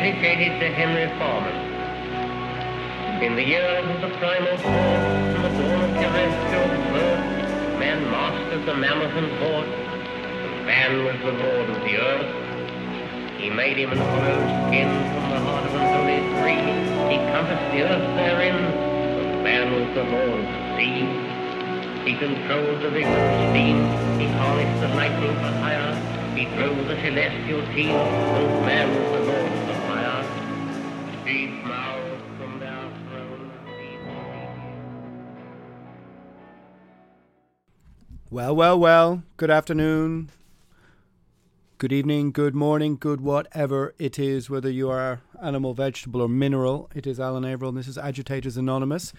Dedicated to Henry Foreman. In the years of the primal force and the dawn of terrestrial birth, man mastered the mammoth and horse, and man was the lord of the earth. He made him an hollow skin from the heart of an holy tree. He compassed the earth therein, and man was the lord of the sea. He controlled the vigorous steam. He harnessed the lightning for hire. He drove the celestial team. And man was the Well, well, well. Good afternoon. Good evening, good morning, good whatever it is, whether you are animal, vegetable, or mineral. It is Alan Averill, and this is Agitators Anonymous.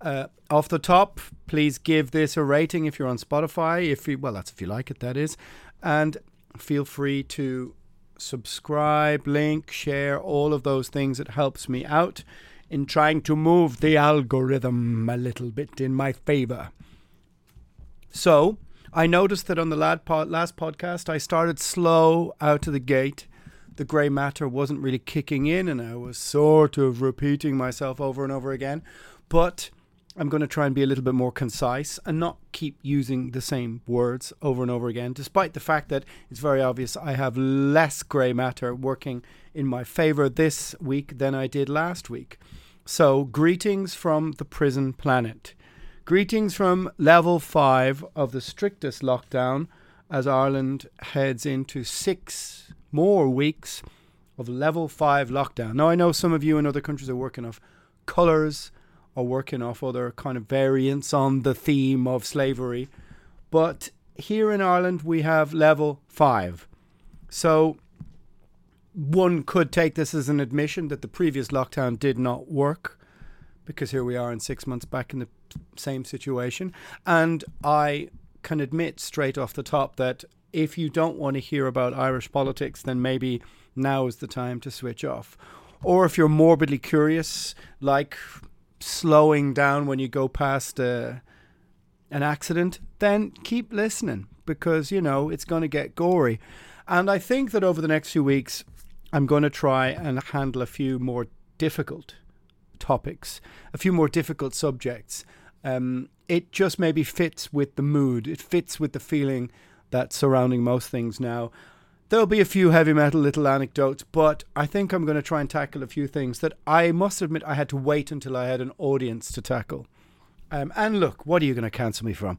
Uh, off the top, please give this a rating if you're on Spotify. If you, well, that's if you like it, that is, and feel free to subscribe, link, share, all of those things. It helps me out in trying to move the algorithm a little bit in my favor. So, I noticed that on the last podcast, I started slow out of the gate. The grey matter wasn't really kicking in, and I was sort of repeating myself over and over again. But I'm going to try and be a little bit more concise and not keep using the same words over and over again, despite the fact that it's very obvious I have less grey matter working in my favour this week than I did last week. So, greetings from the prison planet. Greetings from level five of the strictest lockdown as Ireland heads into six more weeks of level five lockdown. Now, I know some of you in other countries are working off colours or working off other kind of variants on the theme of slavery, but here in Ireland we have level five. So, one could take this as an admission that the previous lockdown did not work because here we are in six months back in the same situation. And I can admit straight off the top that if you don't want to hear about Irish politics, then maybe now is the time to switch off. Or if you're morbidly curious, like slowing down when you go past uh, an accident, then keep listening because, you know, it's going to get gory. And I think that over the next few weeks, I'm going to try and handle a few more difficult topics, a few more difficult subjects. Um, it just maybe fits with the mood, it fits with the feeling that's surrounding most things now. There'll be a few heavy metal little anecdotes, but I think I'm going to try and tackle a few things that I must admit I had to wait until I had an audience to tackle. Um, and look, what are you going to cancel me from?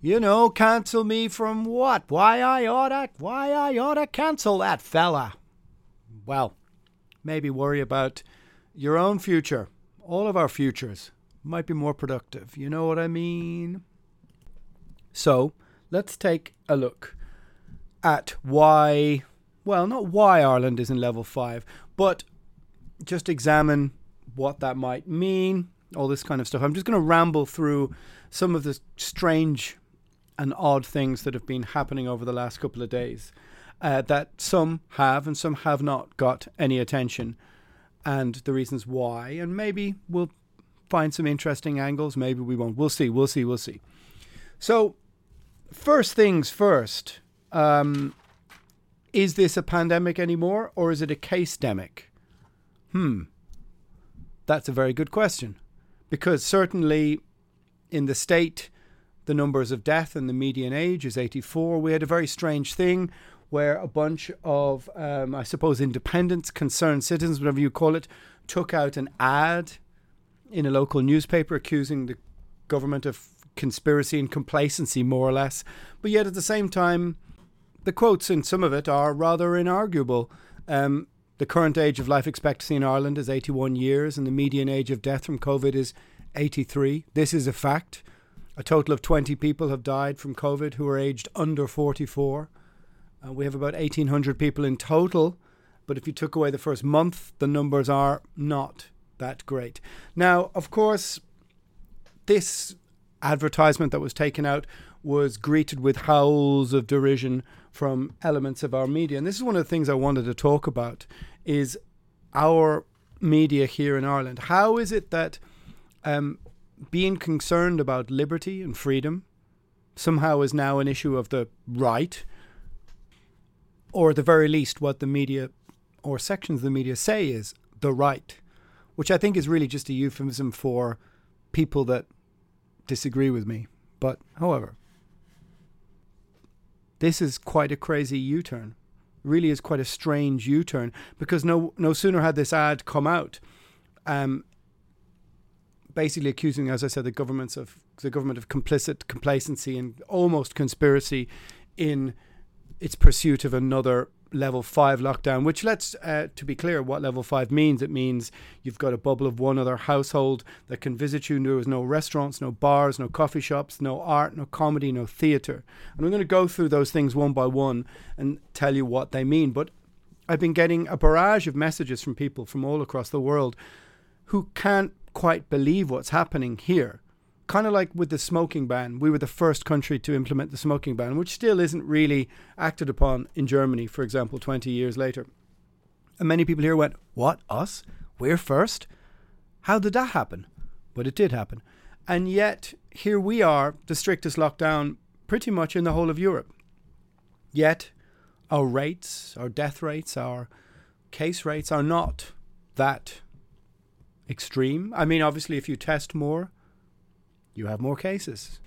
You know, cancel me from what? Why I oughta, why I oughta cancel that fella. Well, maybe worry about your own future. All of our futures might be more productive. You know what I mean? So, let's take a look at why, well, not why Ireland is in level five, but just examine what that might mean, all this kind of stuff. I'm just going to ramble through some of the strange and odd things that have been happening over the last couple of days uh, that some have and some have not got any attention and the reasons why. And maybe we'll find some interesting angles. Maybe we won't. We'll see. We'll see. We'll see. So, first things first. Um, is this a pandemic anymore, or is it a case demic? Hmm. That's a very good question. Because certainly in the state, the numbers of death and the median age is 84. We had a very strange thing where a bunch of, um, I suppose, independents, concerned citizens, whatever you call it, took out an ad in a local newspaper accusing the government of conspiracy and complacency, more or less. But yet at the same time, the quotes in some of it are rather inarguable. Um, the current age of life expectancy in Ireland is 81 years, and the median age of death from COVID is 83. This is a fact. A total of 20 people have died from COVID who are aged under 44. Uh, we have about 1,800 people in total, but if you took away the first month, the numbers are not that great. Now, of course, this advertisement that was taken out was greeted with howls of derision from elements of our media. And this is one of the things I wanted to talk about is our media here in Ireland. How is it that um, being concerned about liberty and freedom somehow is now an issue of the right, or at the very least, what the media or sections of the media say is the right, which I think is really just a euphemism for people that disagree with me. But however, this is quite a crazy U turn. Really is quite a strange U turn because no no sooner had this ad come out, um, basically accusing, as I said, the governments of the government of complicit complacency and almost conspiracy in its pursuit of another level five lockdown, which let's uh, to be clear what level five means. It means you've got a bubble of one other household that can visit you. There is no restaurants, no bars, no coffee shops, no art, no comedy, no theatre. And I'm going to go through those things one by one and tell you what they mean. But I've been getting a barrage of messages from people from all across the world who can't quite believe what's happening here kind of like with the smoking ban, we were the first country to implement the smoking ban, which still isn't really acted upon in Germany, for example, 20 years later. And many people here went, What, us? We're first? How did that happen? But it did happen. And yet, here we are, the strictest lockdown pretty much in the whole of Europe. Yet, our rates, our death rates, our case rates are not that extreme. I mean, obviously, if you test more, you have more cases.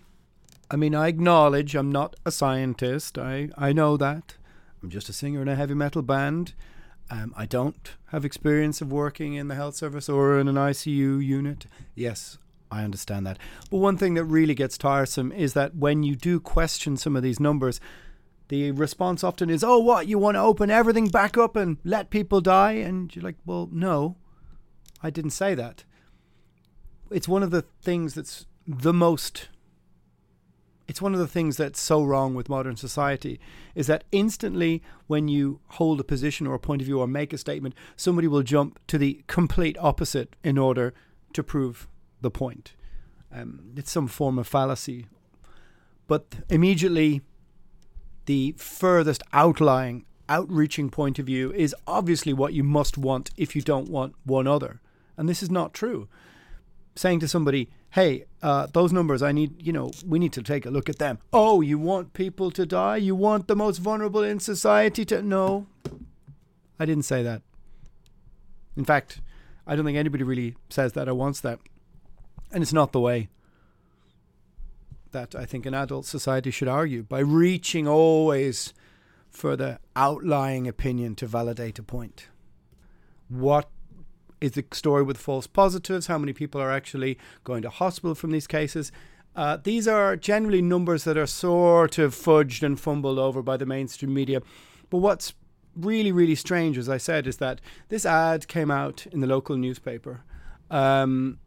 I mean, I acknowledge I'm not a scientist. I, I know that. I'm just a singer in a heavy metal band. Um, I don't have experience of working in the health service or in an ICU unit. Yes, I understand that. But one thing that really gets tiresome is that when you do question some of these numbers, the response often is, oh, what? You want to open everything back up and let people die? And you're like, well, no, I didn't say that. It's one of the things that's the most. It's one of the things that's so wrong with modern society is that instantly when you hold a position or a point of view or make a statement somebody will jump to the complete opposite in order to prove the point. Um, it's some form of fallacy. But immediately the furthest outlying outreaching point of view is obviously what you must want if you don't want one other. And this is not true saying to somebody hey, uh, those numbers, I need, you know, we need to take a look at them. Oh, you want people to die? You want the most vulnerable in society to. No, I didn't say that. In fact, I don't think anybody really says that or wants that. And it's not the way that I think an adult society should argue by reaching always for the outlying opinion to validate a point. What is the story with false positives? How many people are actually going to hospital from these cases? Uh, these are generally numbers that are sort of fudged and fumbled over by the mainstream media. But what's really, really strange, as I said, is that this ad came out in the local newspaper. Um,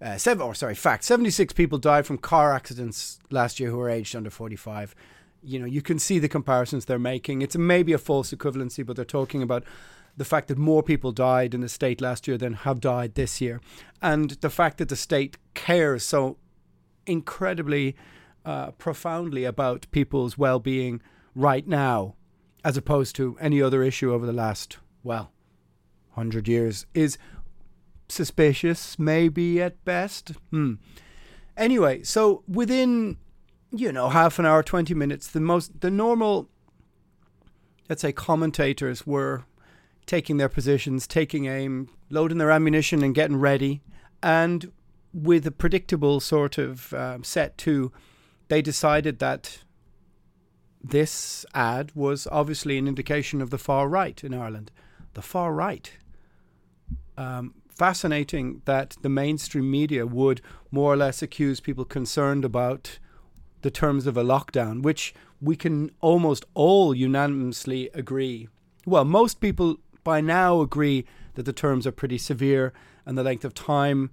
uh, seven, or sorry, fact: seventy-six people died from car accidents last year who were aged under forty-five. You know, you can see the comparisons they're making. It's maybe a false equivalency, but they're talking about the fact that more people died in the state last year than have died this year, and the fact that the state cares so incredibly uh, profoundly about people's well being right now, as opposed to any other issue over the last, well, 100 years, is suspicious, maybe at best. Hmm. Anyway, so within, you know, half an hour, 20 minutes, the most, the normal, let's say, commentators were taking their positions, taking aim, loading their ammunition, and getting ready. And with a predictable sort of um, set to, they decided that this ad was obviously an indication of the far right in Ireland. The far right. Um, fascinating that the mainstream media would more or less accuse people concerned about the terms of a lockdown, which we can almost all unanimously agree. Well, most people by now agree that the terms are pretty severe and the length of time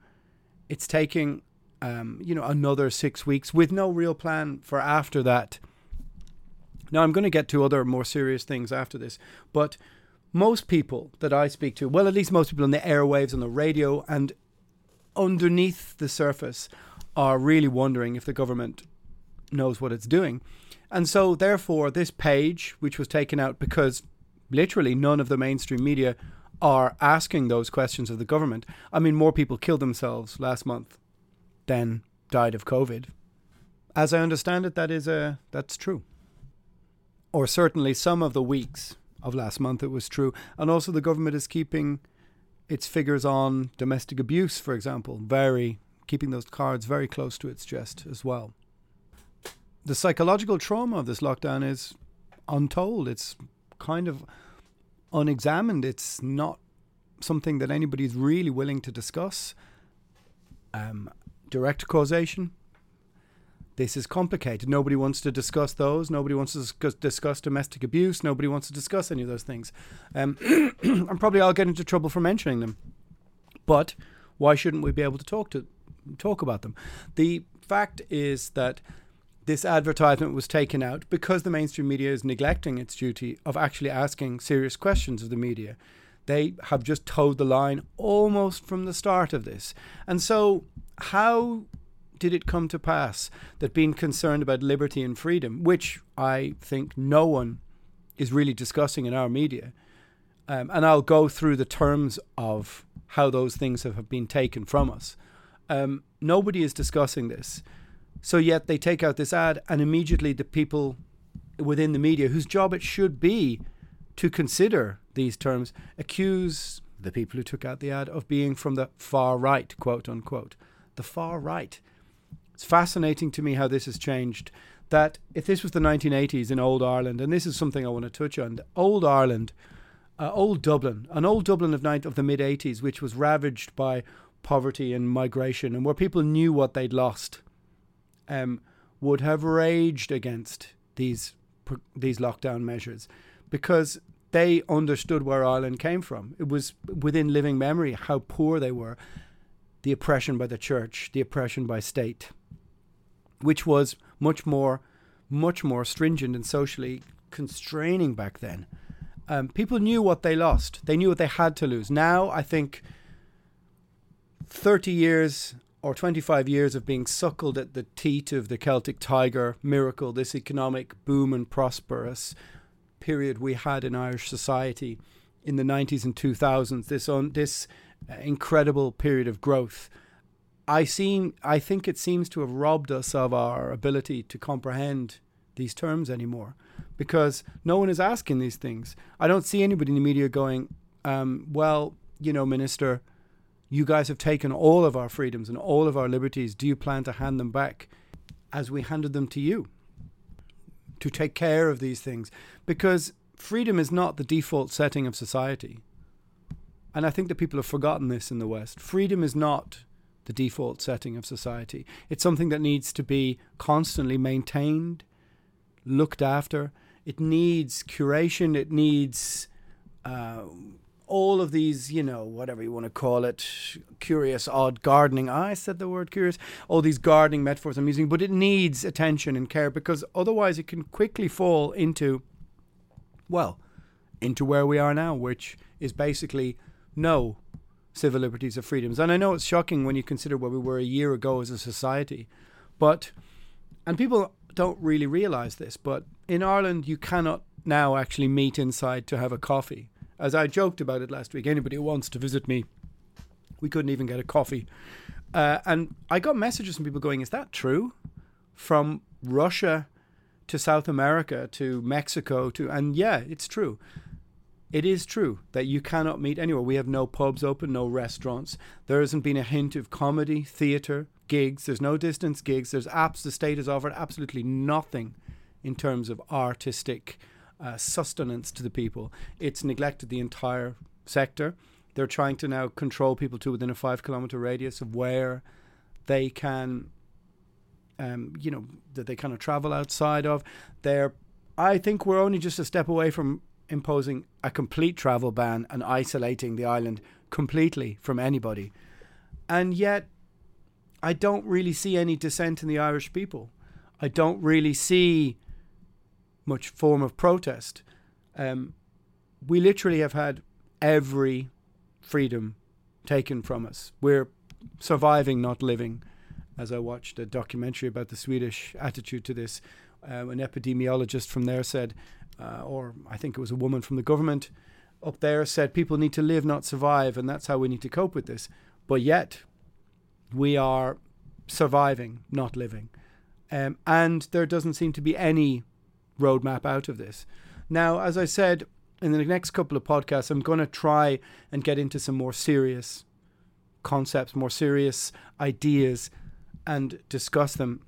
it's taking, um, you know, another six weeks with no real plan for after that. Now, I'm going to get to other more serious things after this, but most people that I speak to, well, at least most people on the airwaves, on the radio, and underneath the surface, are really wondering if the government knows what it's doing. And so, therefore, this page, which was taken out because literally none of the mainstream media are asking those questions of the government. I mean, more people killed themselves last month than died of COVID. As I understand it, that is a that's true. Or certainly some of the weeks of last month it was true. And also the government is keeping its figures on domestic abuse, for example, very keeping those cards very close to its chest as well. The psychological trauma of this lockdown is untold. It's kind of unexamined. It's not something that anybody's really willing to discuss. Um, direct causation. This is complicated. Nobody wants to discuss those. Nobody wants to discuss, discuss domestic abuse. Nobody wants to discuss any of those things. Um, and probably I'll get into trouble for mentioning them. But why shouldn't we be able to talk to talk about them? The fact is that this advertisement was taken out because the mainstream media is neglecting its duty of actually asking serious questions of the media. They have just toed the line almost from the start of this. And so, how did it come to pass that being concerned about liberty and freedom, which I think no one is really discussing in our media, um, and I'll go through the terms of how those things have been taken from us. Um, nobody is discussing this. So yet they take out this ad, and immediately the people within the media, whose job it should be to consider these terms, accuse the people who took out the ad of being from the far right, quote unquote. The far right. It's fascinating to me how this has changed. That if this was the 1980s in old Ireland, and this is something I want to touch on, old Ireland, uh, old Dublin, an old Dublin of, of the mid 80s, which was ravaged by poverty and migration, and where people knew what they'd lost um, would have raged against these these lockdown measures because they understood where Ireland came from. It was within living memory how poor they were, the oppression by the church, the oppression by state, which was much more, much more stringent and socially constraining back then. Um, people knew what they lost. They knew what they had to lose. Now, I think 30 years or 25 years of being suckled at the teat of the Celtic tiger miracle, this economic boom and prosperous period we had in Irish society in the 90s and 2000s, this this uh, incredible period of growth. I seem I think it seems to have robbed us of our ability to comprehend these terms anymore because no one is asking these things. I don't see anybody in the media going, um, well, you know, minister, you guys have taken all of our freedoms and all of our liberties. Do you plan to hand them back as we handed them to you? To take care of these things. Because freedom is not the default setting of society. And I think that people have forgotten this in the West. Freedom is not the default setting of society. It's something that needs to be constantly maintained, looked after. It needs curation. It needs uh, all of these, you know, whatever you want to call it, curious, odd gardening. I said the word curious. All these gardening metaphors I'm using, but it needs attention and care because otherwise it can quickly fall into, well, into where we are now, which is basically no civil liberties or freedoms. And I know it's shocking when you consider where we were a year ago as a society, but, and people don't really realize this, but in Ireland, you cannot now actually meet inside to have a coffee as I joked about it last week, anybody who wants to visit me, We couldn't even get a coffee. Uh, and I got messages from people going, Is that true? From Russia to South America to Mexico to, and yeah, it's true. It is true that you cannot meet anywhere. We have no pubs open, no restaurants. There hasn't been a hint of comedy, theatre, gigs. There's no distance gigs. There's apps. The state has offered absolutely nothing in terms of artistic uh, sustenance to the people. It's neglected the entire sector. They're trying to now control people to within a five kilometer radius of where they can, um, you know, that they kind of travel outside of. They're, I think we're only just a step away from imposing a complete travel ban and isolating the island completely from anybody. And yet, I don't really see any dissent in the Irish people. I don't really see much form of protest. Um, we literally have had every freedom taken from us. We're surviving, not living. As I watched a documentary about the Swedish attitude to this, uh, an epidemiologist from there said, uh, or I think it was a woman from the government up there said, people need to live, not survive, and that's how we need to cope with this. But yet, we are surviving, not living. Um, and there doesn't seem to be any roadmap out of this. Now, as I said, in the next couple of podcasts, I'm going to try and get into some more serious concepts, more serious ideas, and discuss them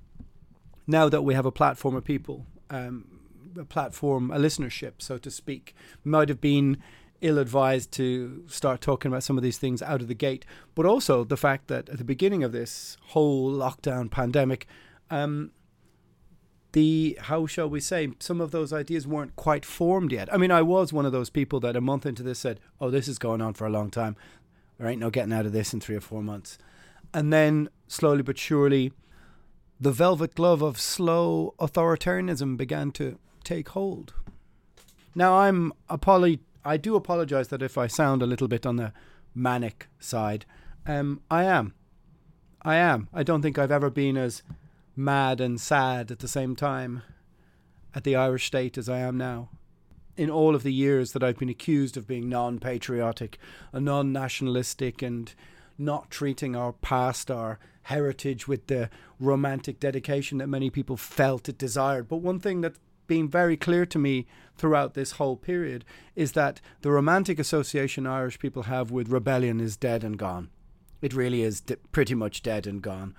now that we have a platform of people, um, a platform, a listenership, so to speak. Might have been ill advised to start talking about some of these things out of the gate, but also the fact that at the beginning of this whole lockdown pandemic, um, the how shall we say some of those ideas weren't quite formed yet. I mean, I was one of those people that a month into this said, "Oh, this is going on for a long time. There ain't no getting out of this in three or four months," and then slowly but surely, the velvet glove of slow authoritarianism began to take hold. Now, I'm apology. I do apologize that if I sound a little bit on the manic side, um, I am. I am. I don't think I've ever been as mad and sad at the same time at the Irish state as I am now. In all of the years that I've been accused of being non patriotic, a non nationalistic, and not treating our past, our heritage with the romantic dedication that many people felt it desired. But one thing that's been very clear to me throughout this whole period is that the romantic association Irish people have with rebellion is dead and gone. It really is d- pretty much dead and gone.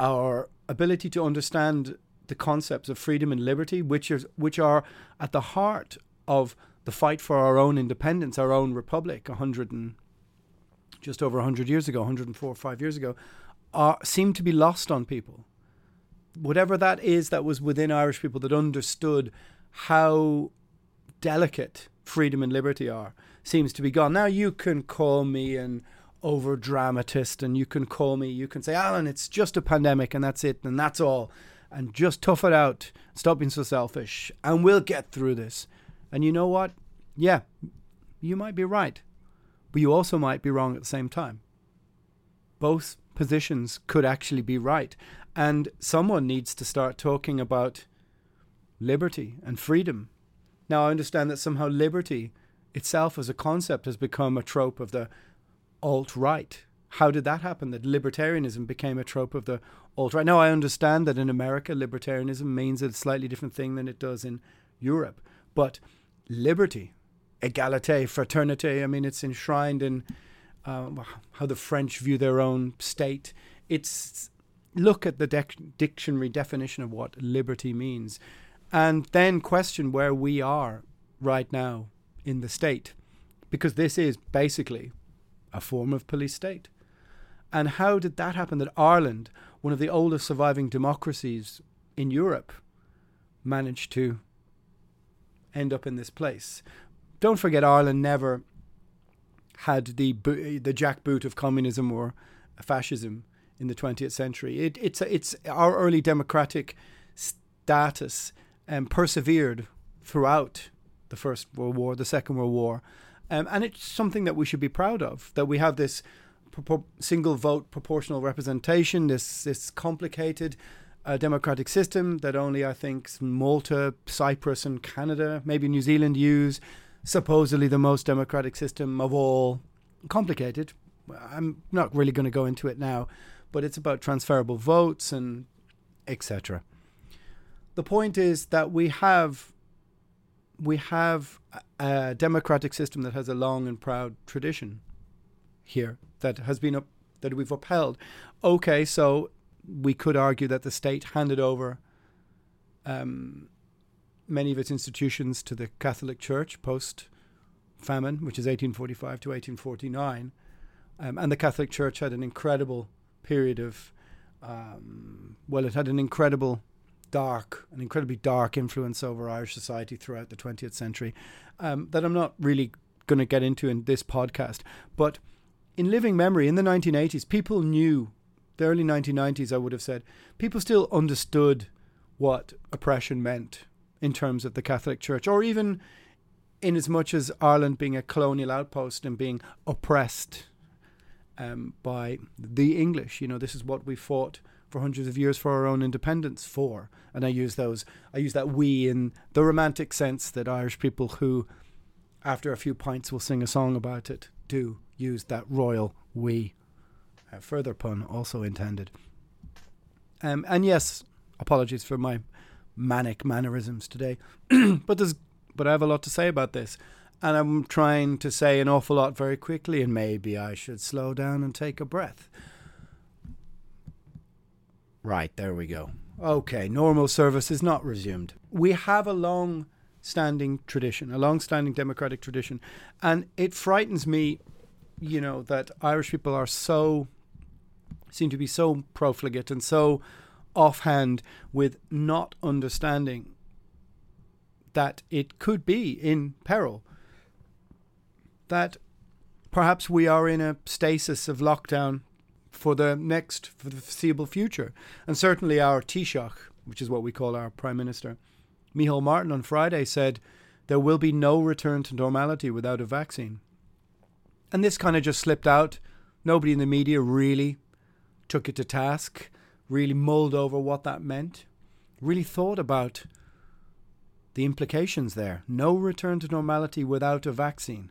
Our ability to understand the concepts of freedom and liberty, which is which are at the heart of the fight for our own independence, our own republic, a hundred and just over hundred years ago, 104 or five years ago, are seem to be lost on people. Whatever that is that was within Irish people that understood how delicate freedom and liberty are seems to be gone. Now you can call me and over dramatist and you can call me you can say alan it's just a pandemic and that's it and that's all. And just tough it out. Stop being so selfish and we'll get through this. And you know what? Yeah you might be right but you also might be wrong at the same time. Both positions could actually be right. And someone needs to start talking about liberty and freedom. Now i understand that somehow liberty itself as a concept has become a trope of the alt right. How did that happen? That libertarianism became a trope of the alt right. Now, I understand that in America, libertarianism means a slightly different thing than it does in Europe. But liberty, egalite, fraternité, I mean, it's enshrined in uh, how the French view their own state. It's look at the dec- dictionary definition of what liberty means and then question where we are right now in the state. Because this is basically a form of police state. And how did that happen that Ireland, one of the oldest surviving democracies in Europe, managed to end up in this place? Don't forget, Ireland never had the the jackboot of communism or fascism in the 20th century. It, it's it's our early democratic status and um, persevered throughout the First World War, the Second World War, um, and it's something that we should be proud of that we have this pro- single vote proportional representation, this, this complicated uh, democratic system that only, I think, Malta, Cyprus, and Canada, maybe New Zealand use. Supposedly the most democratic system of all. Complicated, I'm not really going to go into it now, but it's about transferable votes and etc. The point is that we have we have a democratic system that has a long and proud tradition here that has been up, that we've upheld. Okay, so we could argue that the state handed over um, many of its institutions to the Catholic Church post famine, which is 1845 to 1849. Um, and the Catholic Church had an incredible period of, um, well, it had an incredible dark, an incredibly dark influence over Irish society throughout the 20th century um, that I'm not really going to get into in this podcast. But in living memory, in the 1980s, people knew, the early 1990s, I would have said, people still understood what oppression meant in terms of the Catholic Church, or even in as much as Ireland being a colonial outpost and being oppressed um, by the English. You know, this is what we fought for hundreds of years for our own independence for. And I use those, I use that we in the romantic sense that Irish people who, after a few pints, will sing a song about it, do use that royal we. Uh, further pun also intended. Um, and yes, apologies for my manic mannerisms today, but there's but I have a lot to say about this. And I'm trying to say an awful lot very quickly, and maybe I should slow down and take a breath. Right, there we go. Okay, normal service is not resumed. We have a long standing tradition, a long standing democratic tradition, and it frightens me, you know, that Irish people are so, seem to be so profligate and so offhand with not understanding that it could be in peril. That perhaps we are in a stasis of lockdown for the next, for the foreseeable future. And certainly our Taoiseach, which is what we call our Prime Minister, Micheál Martin on Friday said there will be no return to normality without a vaccine. And this kind of just slipped out. Nobody in the media really took it to task, really mulled over what that meant, really thought about the implications there. No return to normality without a vaccine.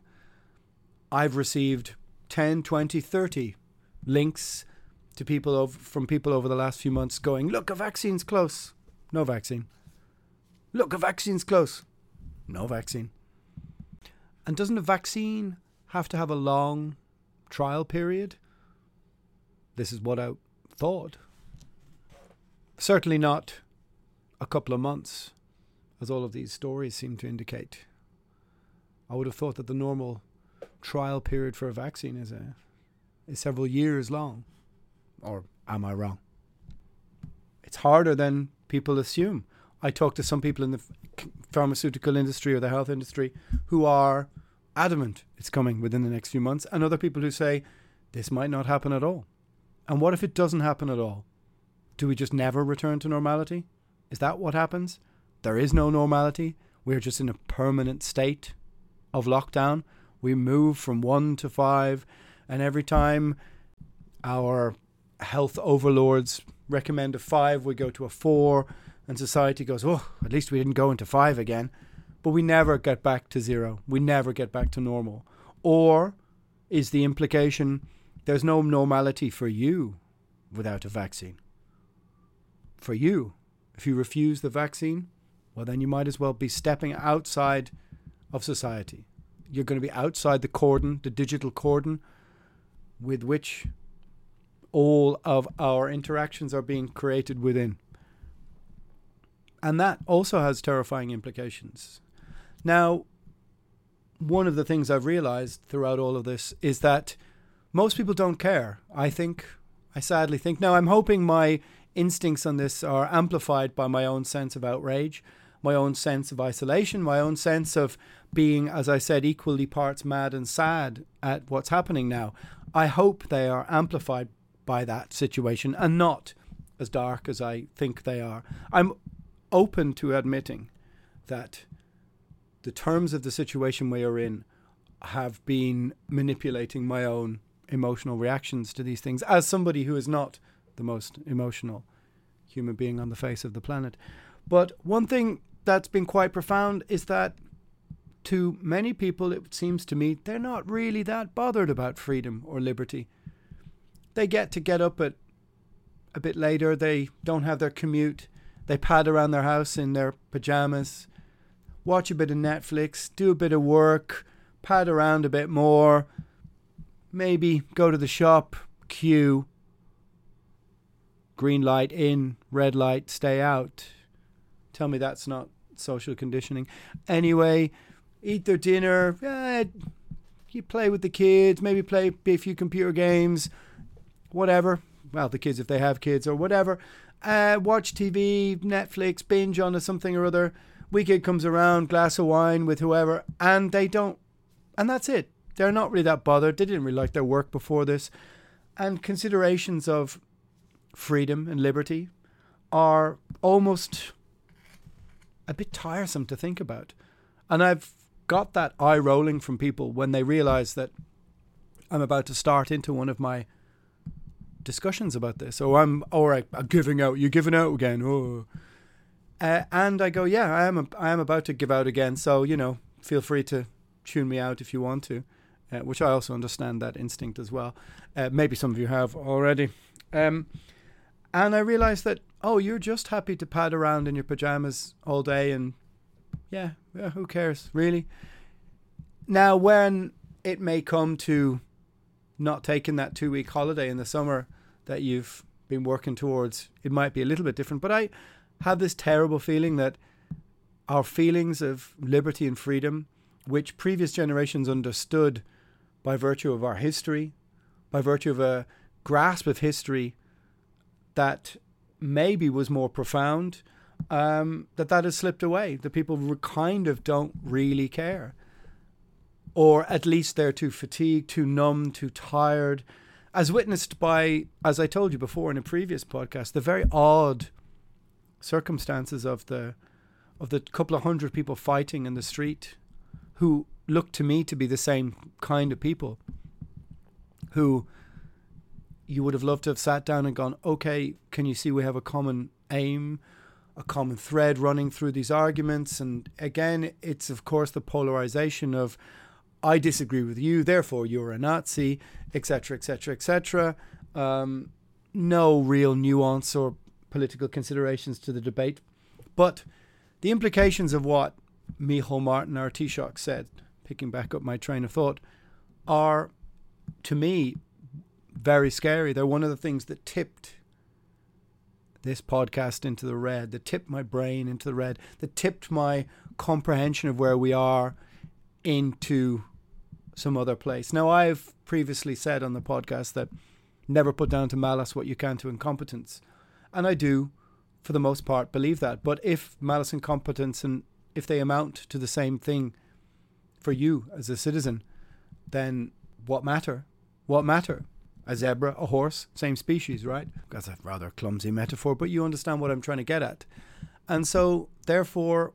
I've received 10, 20, 30 links to people over, from people over the last few months going, look, a vaccine's close. No vaccine. Look, a vaccine's close. No vaccine. And doesn't a vaccine have to have a long trial period? This is what I thought. Certainly not a couple of months as all of these stories seem to indicate. I would have thought that the normal trial period for a vaccine is a is several years long. Or am I wrong? It's harder than people assume. I talk to some people in the pharmaceutical industry or the health industry who are adamant it's coming within the next few months, and other people who say this might not happen at all. And what if it doesn't happen at all? Do we just never return to normality? Is that what happens? There is no normality. We're just in a permanent state of lockdown. We move from one to five, and every time our health overlords recommend a five, we go to a four, and society goes, oh, at least we didn't go into five again. But we never get back to zero. We never get back to normal. Or is the implication there's no normality for you without a vaccine? For you, if you refuse the vaccine, well, then you might as well be stepping outside of society. You're going to be outside the cordon, the digital cordon, with which all of our interactions are being created within. And that also has terrifying implications. Now, one of the things I've realized throughout all of this is that most people don't care. I think, I sadly think. Now, I'm hoping my instincts on this are amplified by my own sense of outrage my own sense of isolation, my own sense of being, as I said, equally parts mad and sad at what's happening now. I hope they are amplified by that situation and not as dark as I think they are. I'm open to admitting that the terms of the situation we are in have been manipulating my own emotional reactions to these things as somebody who is not the most emotional human being on the face of the planet. But one thing that's been quite profound is that to many people, it seems to me, they're not really that bothered about freedom or liberty. They get to get up at a bit later, they don't have their commute, they pad around their house in their pajamas, watch a bit of Netflix, do a bit of work, pad around a bit more, maybe go to the shop, queue, green light in, red light, stay out. Tell me that's not social conditioning. Anyway, eat their dinner. Eh, you play with the kids, maybe play a few computer games, whatever. Well, the kids if they have kids or whatever. Uh, watch TV, Netflix, binge on something or other. Weekend comes around, glass of wine with whoever, and they don't. And that's it. They're not really that bothered. They didn't really like their work before this. And considerations of freedom and liberty are almost a bit tiresome to think about. And I've got that eye rolling from people when they realize that I'm about to start into one of my discussions about this. Oh, I'm all right. I'm giving out. You're giving out again. Oh, uh, and I go, yeah, I am. I am about to give out again. So you know, feel free to tune me out if you want to, uh, which I also understand that instinct as well. Uh, maybe some of you have already. Um, and I realized that, oh, you're just happy to pad around in your pajamas all day and yeah, yeah, who cares, really? Now, when it may come to not taking that two week holiday in the summer that you've been working towards, it might be a little bit different. But I have this terrible feeling that our feelings of liberty and freedom, which previous generations understood by virtue of our history, by virtue of a grasp of history that maybe was more profound, um, that that has slipped away. The people kind of don't really care. Or at least they're too fatigued, too numb, too tired, as witnessed by, as I told you before in a previous podcast, the very odd circumstances of the of the couple of hundred people fighting in the street who looked to me to be the same kind of people who you would have loved to have sat down and gone, okay, can you see we have a common aim, a common thread running through these arguments? And again, it's of course the polarization of I disagree with you, therefore you're a Nazi, etc., etc., etc. No real nuance or political considerations to the debate, but the implications of what Micheál Martin, our Taoiseach, said, picking back up my train of thought, are to me very scary. They're one of the things that tipped this podcast into the red, that tipped my brain into the red, that tipped my comprehension of where we are into some other place. Now, I've previously said on the podcast that never put down to malice what you can to incompetence. And I do, for the most part, believe that. But if malice and competence and if they amount to the same thing for you as a citizen, then what matter? What matter? A zebra, a horse, same species, right? That's a rather clumsy metaphor, but you understand what I'm trying to get at. And so, therefore,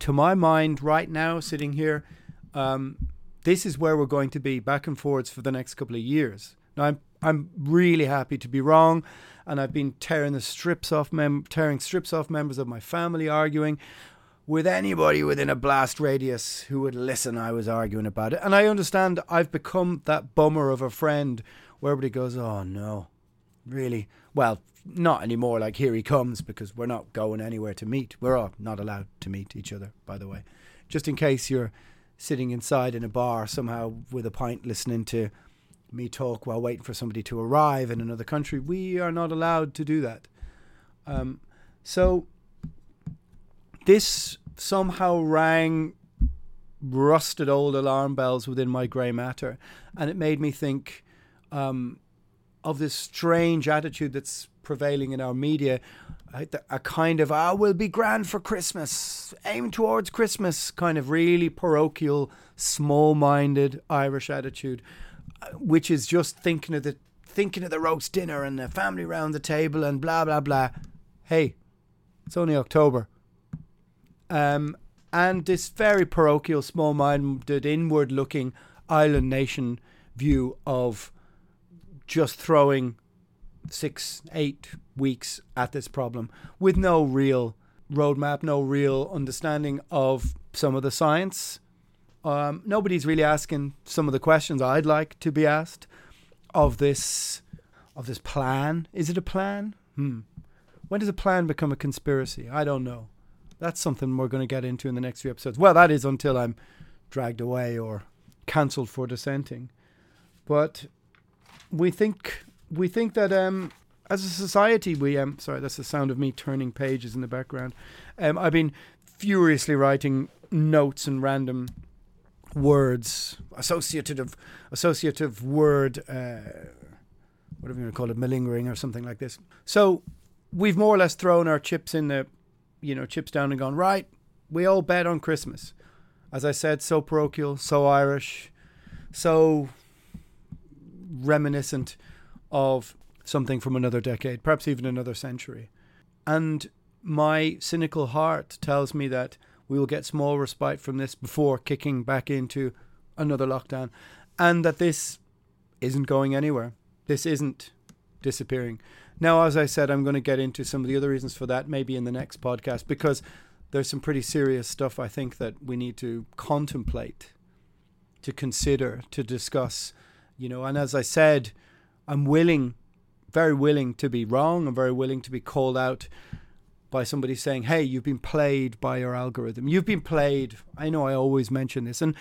to my mind, right now, sitting here, um, this is where we're going to be back and forwards for the next couple of years. Now, I'm I'm really happy to be wrong, and I've been tearing the strips off mem- tearing strips off members of my family arguing with anybody within a blast radius who would listen, I was arguing about it. And I understand I've become that bummer of a friend where everybody goes, oh no, really? Well, not anymore. Like, here he comes because we're not going anywhere to meet. We're all not allowed to meet each other, by the way. Just in case you're sitting inside in a bar somehow with a pint listening to me talk while waiting for somebody to arrive in another country, we are not allowed to do that. Um, so this somehow rang rusted old alarm bells within my grey matter, and it made me think um, of this strange attitude that's prevailing in our media. A, kind of, ah, we'll be grand for Christmas, aim towards Christmas, kind of really parochial, small minded Irish attitude, uh, which is just thinking of the thinking of the roast dinner and the family round the table and blah blah blah. Hey, it's only October. Um, and this very parochial, small minded, inward looking island nation view of just throwing six, eight weeks at this problem with no real roadmap, no real understanding of some of the science. Um, nobody's really asking some of the questions I'd like to be asked of this of this plan. Is it a plan? Hmm. When does a plan become a conspiracy? I don't know. That's something we're going to get into in the next few episodes. Well, that is until I'm dragged away or cancelled for dissenting. But we think we think that um, as a society, we um, sorry, that's the sound of me turning pages in the background. Um, I've been furiously writing notes and random words, associative, associative word, uh, whatever you want to call it, malingering or something like this. So we've more or less thrown our chips in the, you know, chips down and gone right. We all bet on Christmas. As I said, so parochial, so Irish, so reminiscent of something from another decade, perhaps even another century. And my cynical heart tells me that we will get small respite from this before kicking back into another lockdown, and that this isn't going anywhere. This isn't disappearing. Now, as I said, I'm going to get into some of the other reasons for that maybe in the next podcast because there's some pretty serious stuff I think that we need to contemplate, to consider, to discuss, you know. And as I said, I'm willing, very willing to be wrong. I'm very willing to be called out by somebody saying, hey, you've been played by your algorithm. You've been played. I know I always mention this, and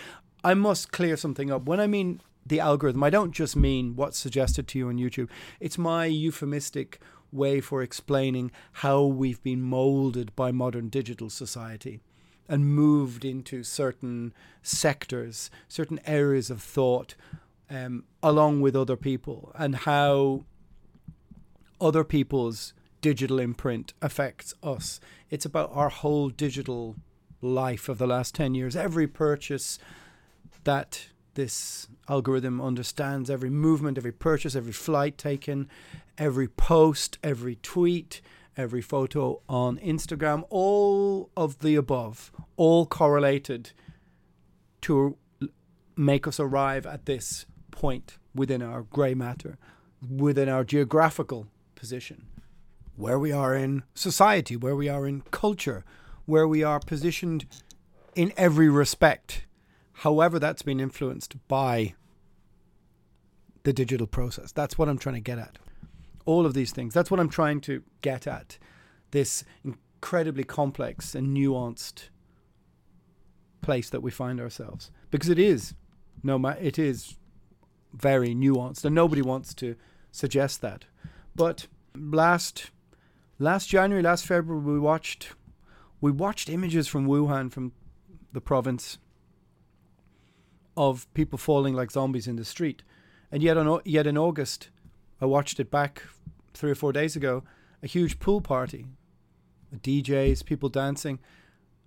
I must clear something up. When I mean the algorithm, I don't just mean what's suggested to you on YouTube, it's my euphemistic way for explaining how we've been molded by modern digital society and moved into certain sectors, certain areas of thought, um, along with other people, and how other people's digital imprint affects us. It's about our whole digital life of the last 10 years. Every purchase that this algorithm understands, every movement, every purchase, every flight taken, every post, every tweet, every photo on Instagram, all of the above, all correlated to make us arrive at this point within our grey matter, within our geographical position. Where we are in society, where we are in culture, where we are positioned in every respect, however that's been influenced by the digital process. That's what I'm trying to get at. All of these things. That's what I'm trying to get at. This incredibly complex and nuanced place that we find ourselves. Because it is no it is very nuanced and nobody wants to suggest that. But last last January, last February, we watched we watched images from Wuhan, from the province, of people falling like zombies in the street, and yet on yet in August, I watched it back three or four days ago, a huge pool party, DJs, people dancing,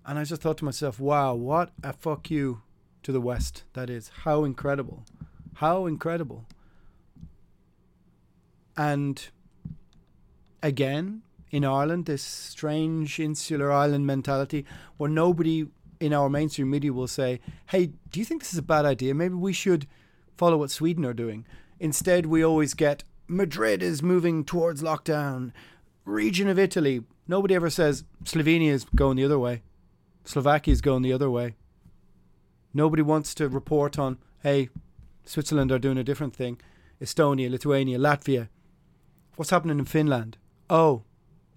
and I just thought to myself, wow, what a fuck you to the West that is. How incredible, how incredible, and again in Ireland, this strange insular island mentality where nobody in our mainstream media will say, hey, do you think this is a bad idea? Maybe we should follow what Sweden are doing. Instead, we always get Madrid is moving towards lockdown, region of Italy. Nobody ever says Slovenia is going the other way, Slovakia is going the other way. Nobody wants to report on, hey, Switzerland are doing a different thing, Estonia, Lithuania, Latvia. What's happening in Finland? Oh,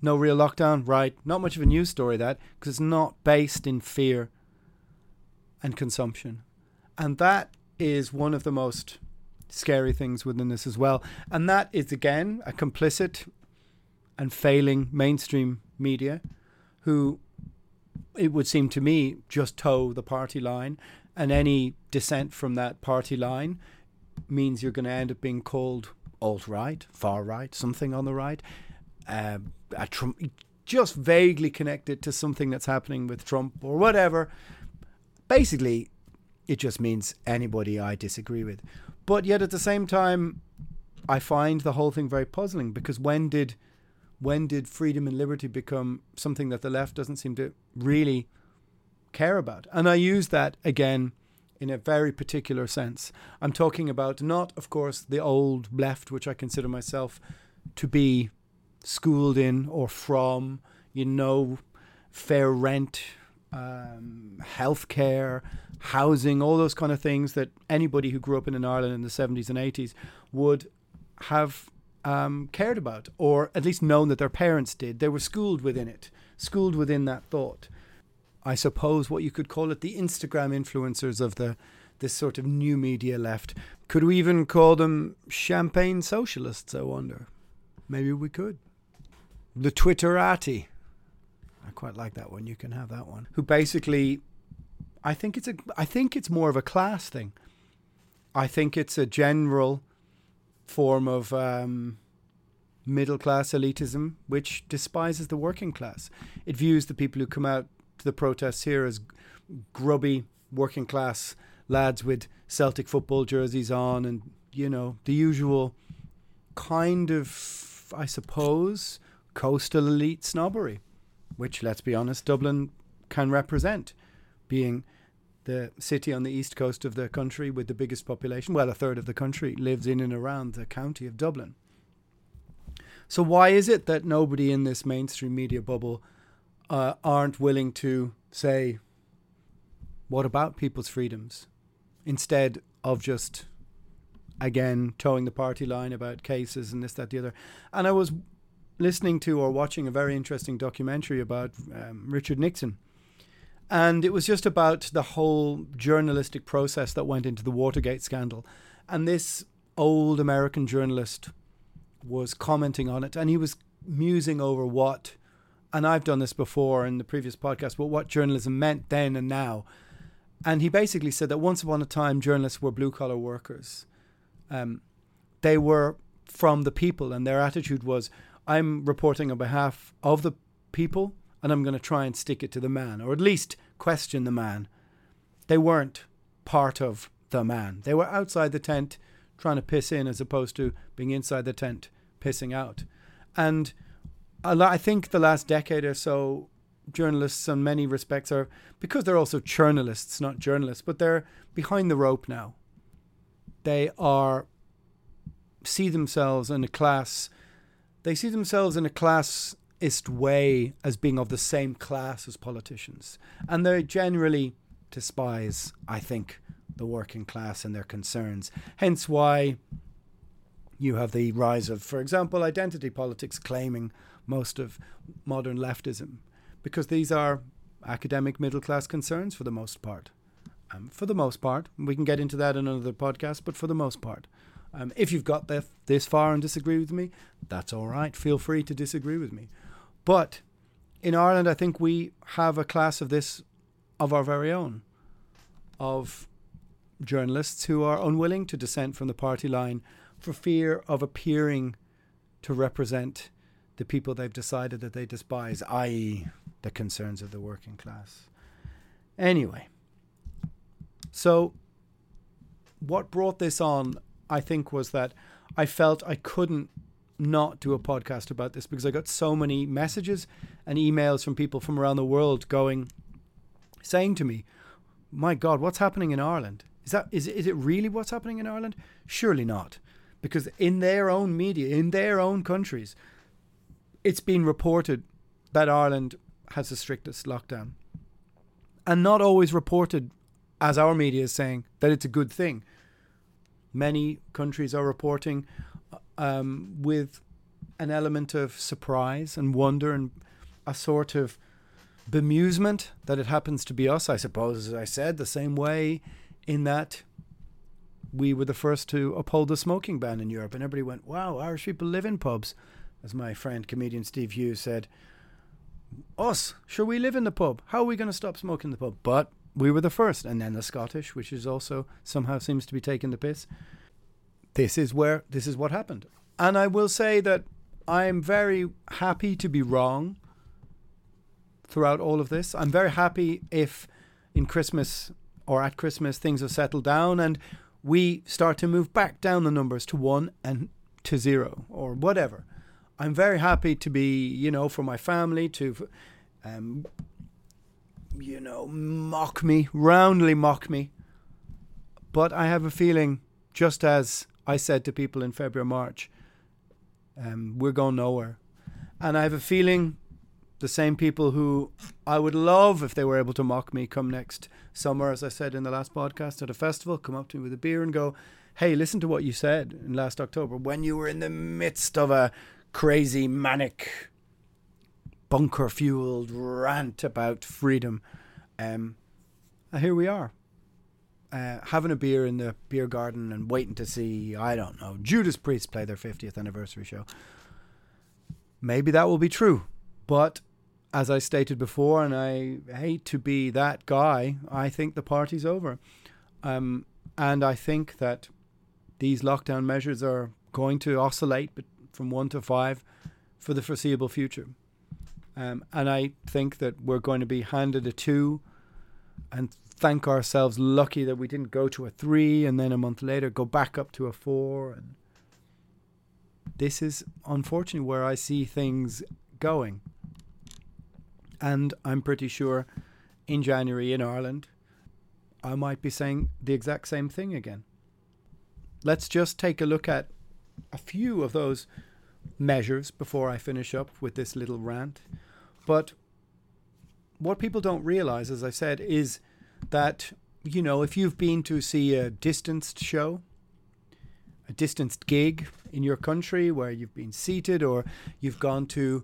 no real lockdown, right? Not much of a news story that because it's not based in fear and consumption, and that is one of the most scary things within this as well. And that is again a complicit and failing mainstream media, who it would seem to me just toe the party line, and any dissent from that party line means you're going to end up being called alt right, far right, something on the right um, Trump, just vaguely connected to something that's happening with Trump or whatever. Basically, it just means anybody I disagree with. But yet at the same time, I find the whole thing very puzzling because when did when did freedom and liberty become something that the left doesn't seem to really care about? And I use that again in a very particular sense. I'm talking about not, of course, the old left, which I consider myself to be schooled in or from, you know, fair rent, um, healthcare, housing, all those kind of things that anybody who grew up in, in Ireland in the 70s and 80s would have um, cared about, or at least known that their parents did. They were schooled within it, schooled within that thought. I suppose what you could call it the Instagram influencers of the this sort of new media left. Could we even call them champagne socialists? I wonder. Maybe we could. The Twitterati. I quite like that one. You can have that one. Who basically, I think it's a, I think it's more of a class thing. I think it's a general form of um, middle class elitism, which despises the working class. It views the people who come out to the protests here as grubby working class lads with Celtic football jerseys on, and you know the usual kind of, I suppose, coastal elite snobbery, which, let's be honest, Dublin can represent, being the city on the east coast of the country with the biggest population. Well, a third of the country lives in and around the county of Dublin. So, why is it that nobody in this mainstream media bubble uh, aren't willing to say, what about people's freedoms? Instead of just, again, towing the party line about cases and this, that, the other. And I was listening to or watching a very interesting documentary about um, Richard Nixon. And it was just about the whole journalistic process that went into the Watergate scandal. And this old American journalist was commenting on it and he was musing over what and I've done this before in the previous podcast, but what journalism meant then and now. And he basically said that once upon a time, journalists were blue collar workers. Um, they were from the people, and their attitude was, I'm reporting on behalf of the people, and I'm going to try and stick it to the man, or at least question the man. They weren't part of the man. They were outside the tent trying to piss in as opposed to being inside the tent pissing out. And I think the last decade or so, journalists in many respects are because they're also journalists, not journalists, but they're behind the rope now. They are see themselves in a class. They see themselves in a classist way as being of the same class as politicians, and they generally despise, I think, the working class and their concerns. Hence, why you have the rise of, for example, identity politics claiming most of modern leftism, because these are academic middle class concerns for the most part. Um, for the most part, we can get into that in another podcast, but for the most part, um, if you've got this, this far and disagree with me, that's all right. Feel free to disagree with me. But in Ireland, I think we have a class of this of our very own, of journalists who are unwilling to dissent from the party line for fear of appearing to represent the people they've decided that they despise, i.e., the concerns of the working class. Anyway, so what brought this on, I think, was that I felt I couldn't not do a podcast about this because I got so many messages and emails from people from around the world going, saying to me, "My God, what's happening in Ireland? Is that is is it really what's happening in Ireland? Surely not, because in their own media, in their own countries, it's been reported that Ireland has the strictest lockdown. And not always reported, as our media is saying, that it's a good thing. Many countries are reporting um, with an element of surprise and wonder and a sort of bemusement that it happens to be us, I suppose, as I said, the same way in that we were the first to uphold the smoking ban in Europe. And everybody went, wow, Irish people live in pubs as my friend comedian Steve Hughes said, us, sure we live in the pub. How are we going to stop smoking in the pub? But we were the first, and then the Scottish, which is also somehow seems to be taking the piss. This is where this is what happened, and I will say that I am very happy to be wrong throughout all of this. I'm very happy if in Christmas or at Christmas things have settled down and we start to move back down the numbers to one and to zero or whatever. I'm very happy to be, you know, for my family to, um, you know, mock me, roundly mock me. But I have a feeling, just as I said to people in February, March, um, we're going nowhere. And I have a feeling the same people who I would love if they were able to mock me come next summer, as I said in the last podcast at a festival, come up to me with a beer and go, Hey, listen to what you said in last October when you were in the midst of a crazy, manic, bunker fueled rant about freedom. Um, here we are. Uh, having a beer in the beer garden and waiting to see, I don't know, Judas Priest play their 50th anniversary show. Maybe that will be true. But as I stated before, and I hate to be that guy, I think the party's over. Um, and I think that these lockdown measures are going to oscillate from one to five for the foreseeable future. Um, and I think that we're going to be handed a two and thank ourselves lucky that we didn't go to a three and then a month later go back up to a four. And this is unfortunately where I see things going. And I'm pretty sure in January in Ireland, I might be saying the exact same thing again. Let's just take a look at a few of those measures before I finish up with this little rant. But what people don't realize, as I said, is that, you know, if you've been to see a distanced show, a distanced gig in your country where you've been seated, or you've gone to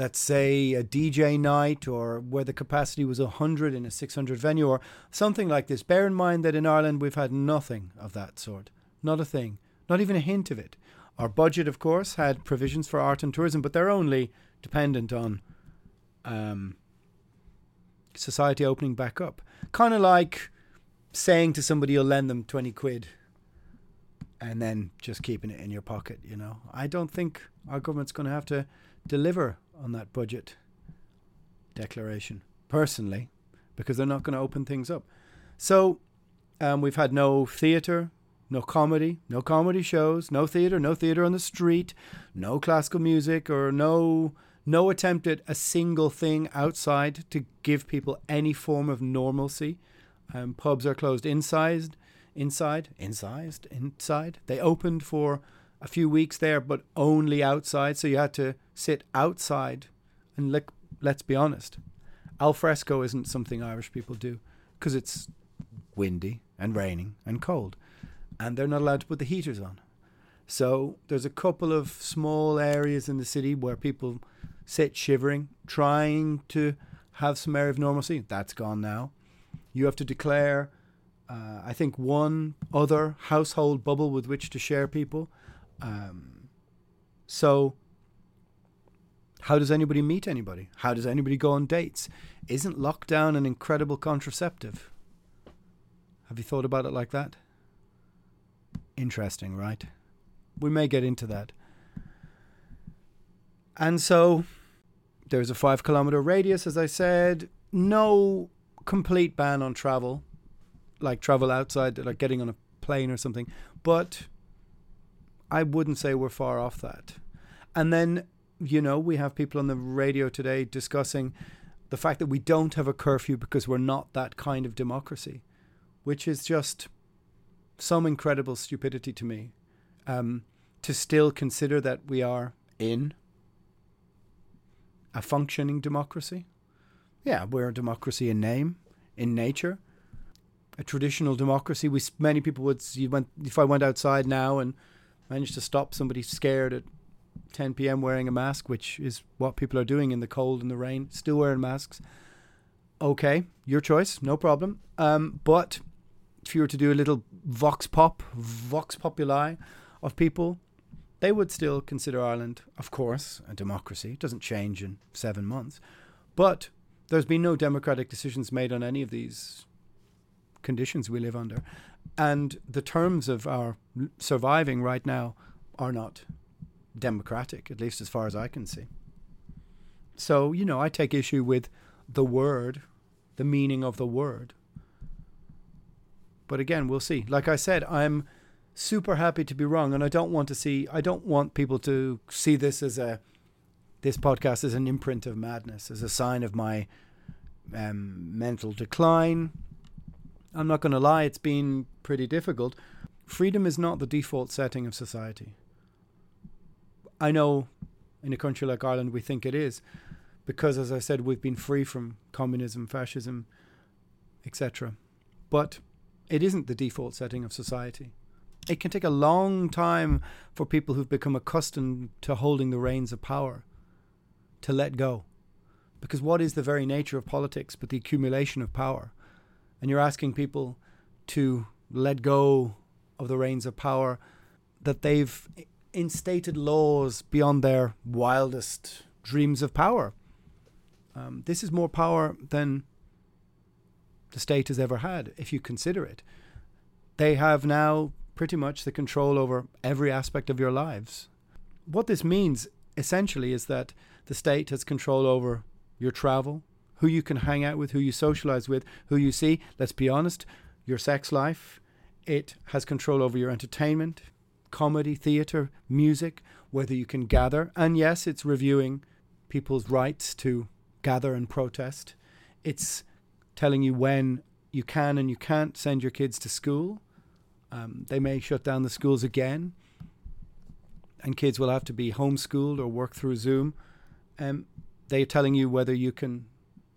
let's say a DJ night or where the capacity was 100 in a 600 venue or something like this. Bear in mind that in Ireland we've had nothing of that sort. Not a thing. Not even a hint of it. Our budget, of course, had provisions for art and tourism, but they're only dependent on um, society opening back up. Kind of like saying to somebody you'll lend them 20 quid and then just keeping it in your pocket, you know. I don't think our government's going to have to deliver on that budget declaration personally because they're not going to open things up. So um, we've had no theatre, no comedy, no comedy shows, no theatre, no theatre on the street, no classical music, or no no attempt at a single thing outside to give people any form of normalcy. Um, pubs are closed inside, inside, incised, inside. They opened for a few weeks there, but only outside. So you had to sit outside. And let, let's be honest, al fresco isn't something Irish people do because it's windy and raining and cold. And they're not allowed to put the heaters on. So there's a couple of small areas in the city where people sit shivering, trying to have some air of normalcy. That's gone now. You have to declare, uh, I think, one other household bubble with which to share people. Um, so, how does anybody meet anybody? How does anybody go on dates? Isn't lockdown an incredible contraceptive? Have you thought about it like that? Interesting, right? We may get into that. And so there's a five kilometer radius, as I said. No complete ban on travel, like travel outside, like getting on a plane or something. But I wouldn't say we're far off that. And then, you know, we have people on the radio today discussing the fact that we don't have a curfew because we're not that kind of democracy, which is just some incredible stupidity to me. Um, to still consider that we are in a functioning democracy. Yeah, we're a democracy in name, in nature. A traditional democracy. We many people would. You went if I went outside now and managed to stop somebody scared at 10 p.m. wearing a mask, which is what people are doing in the cold and the rain, still wearing masks. Okay, your choice, no problem. Um, but if you were to do a little vox pop, vox populi of people, they would still consider Ireland, of course, a democracy. It doesn't change in seven months. But there's been no democratic decisions made on any of these conditions we live under. And the terms of our surviving right now are not democratic, at least as far as I can see. So, you know, I take issue with the word, the meaning of the word. But again, we'll see. Like I said, I'm super happy to be wrong and I don't want to see I don't want people to see this as a this podcast as an imprint of madness, as a sign of my um, mental decline, I'm not going to lie, it's been pretty difficult. Freedom is not the default setting of society. I know in a country like Ireland we think it is because, as I said, we've been free from communism, fascism, etc. But it isn't the default setting of society. It can take a long time for people who've become accustomed to holding the reins of power to let go. Because what is the very nature of politics but the accumulation of power? And you're asking people to let go of the reins of power that they've instated laws beyond their wildest dreams of power. Um, this is more power than the state has ever had, if you consider it. They have now pretty much the control over every aspect of your lives. What this means essentially is that the state has control over your travel, who you can hang out with, who you socialize with, who you see. Let's be honest, your sex life. It has control over your entertainment, comedy, theatre, music, whether you can gather. And yes, it's reviewing people's rights to gather and protest. It's telling you when you can and you can't send your kids to school. Um, they may shut down the schools again, and kids will have to be homeschooled or work through Zoom. Um, they're telling you whether you can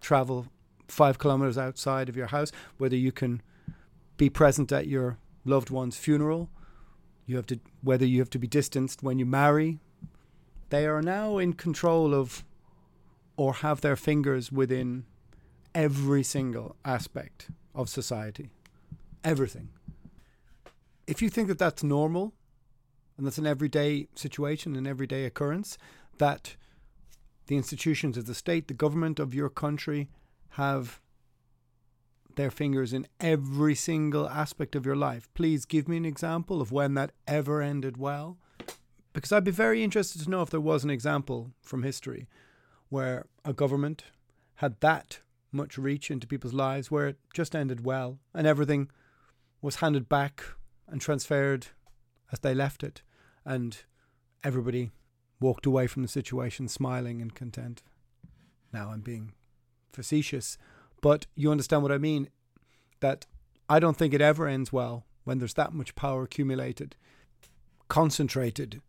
travel five kilometers outside of your house, whether you can be present at your loved one's funeral, you have to whether you have to be distanced when you marry. They are now in control of or have their fingers within every single aspect of society. Everything. If you think that that's normal and that's an everyday situation, an everyday occurrence, that the institutions of the state, the government of your country have their fingers in every single aspect of your life. Please give me an example of when that ever ended well. Because I'd be very interested to know if there was an example from history where a government had that much reach into people's lives where it just ended well and everything was handed back and transferred as they left it and everybody walked away from the situation smiling and content. Now I'm being facetious, but you understand what I mean. That I don't think it ever ends well when there's that much power accumulated, concentrated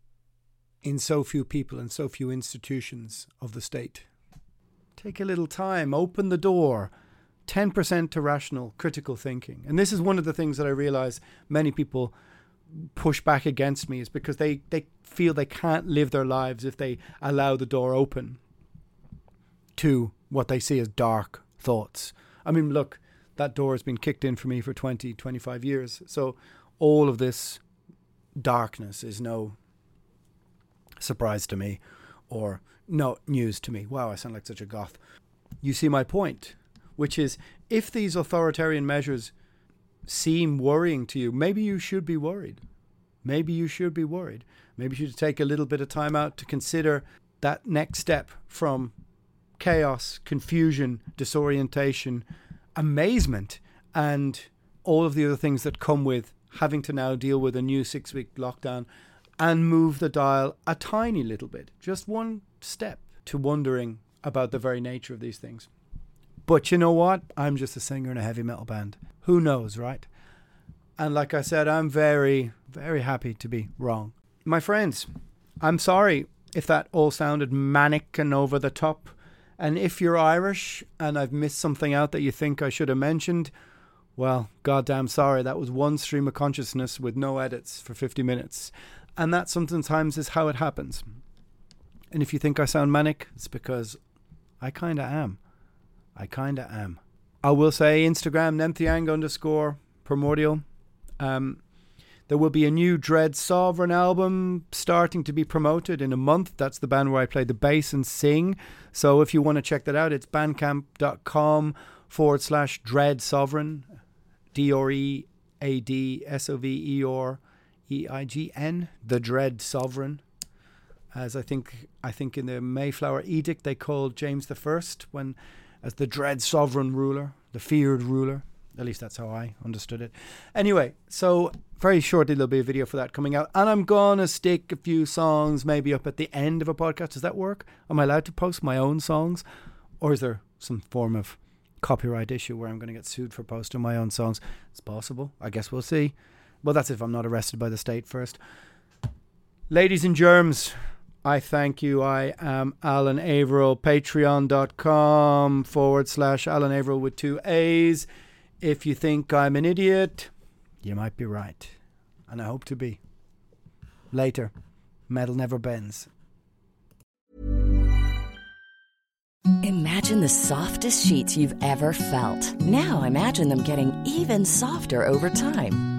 in so few people and so few institutions of the state. Take a little time, open the door. 10% to rational, critical thinking. And this is one of the things that I realize many people push back against me is because they, they feel they can't live their lives if they allow the door open to what they see as dark thoughts. I mean, look, that door has been kicked in for me for 20, 25 years. So all of this darkness is no surprise to me or no news to me. Wow, I sound like such a goth. You see my point, which is if these authoritarian measures seem worrying to you, maybe you should be worried. Maybe you should be worried. Maybe you should take a little bit of time out to consider that next step from chaos, confusion, disorientation, amazement, and all of the other things that come with having to now deal with a new six week lockdown and move the dial a tiny little bit, just one step to wondering about the very nature of these things. But you know what? I'm just a singer in a heavy metal band. Who knows, right? And like I said, I'm very, very happy to be wrong. My friends, I'm sorry if that all sounded manic and over the top. And if you're Irish and I've missed something out that you think I should have mentioned, well, goddamn sorry. That was one stream of consciousness with no edits for 50 minutes. And that sometimes is how it happens. And if you think I sound manic, it's because I kind of am. I kind of am. I will say Instagram, Nemtheanga underscore primordial. Um, there will be a new Dread Sovereign album starting to be promoted in a month. That's the band where I play the bass and sing. So if you want to check that out, it's bandcamp.com forward slash Dread Sovereign, D R E A D S O V E R E I G N, the Dread Sovereign. As I think, I think in the Mayflower Edict they called James the First when, as the Dread Sovereign ruler, the feared ruler. At least that's how I understood it. Anyway, so very shortly there'll be a video for that coming out, and I'm gonna stick a few songs maybe up at the end of a podcast. Does that work? Am I allowed to post my own songs, or is there some form of copyright issue where I'm going to get sued for posting my own songs? It's possible. I guess we'll see. Well, that's if I'm not arrested by the state first. Ladies and germs, I thank you. I am Alan Averill, patreon.com forward slash Alan Averill with two A's. If you think I'm an idiot, you might be right. And I hope to be. Later. Metal never bends. Imagine the softest sheets you've ever felt. Now imagine them getting even softer over time.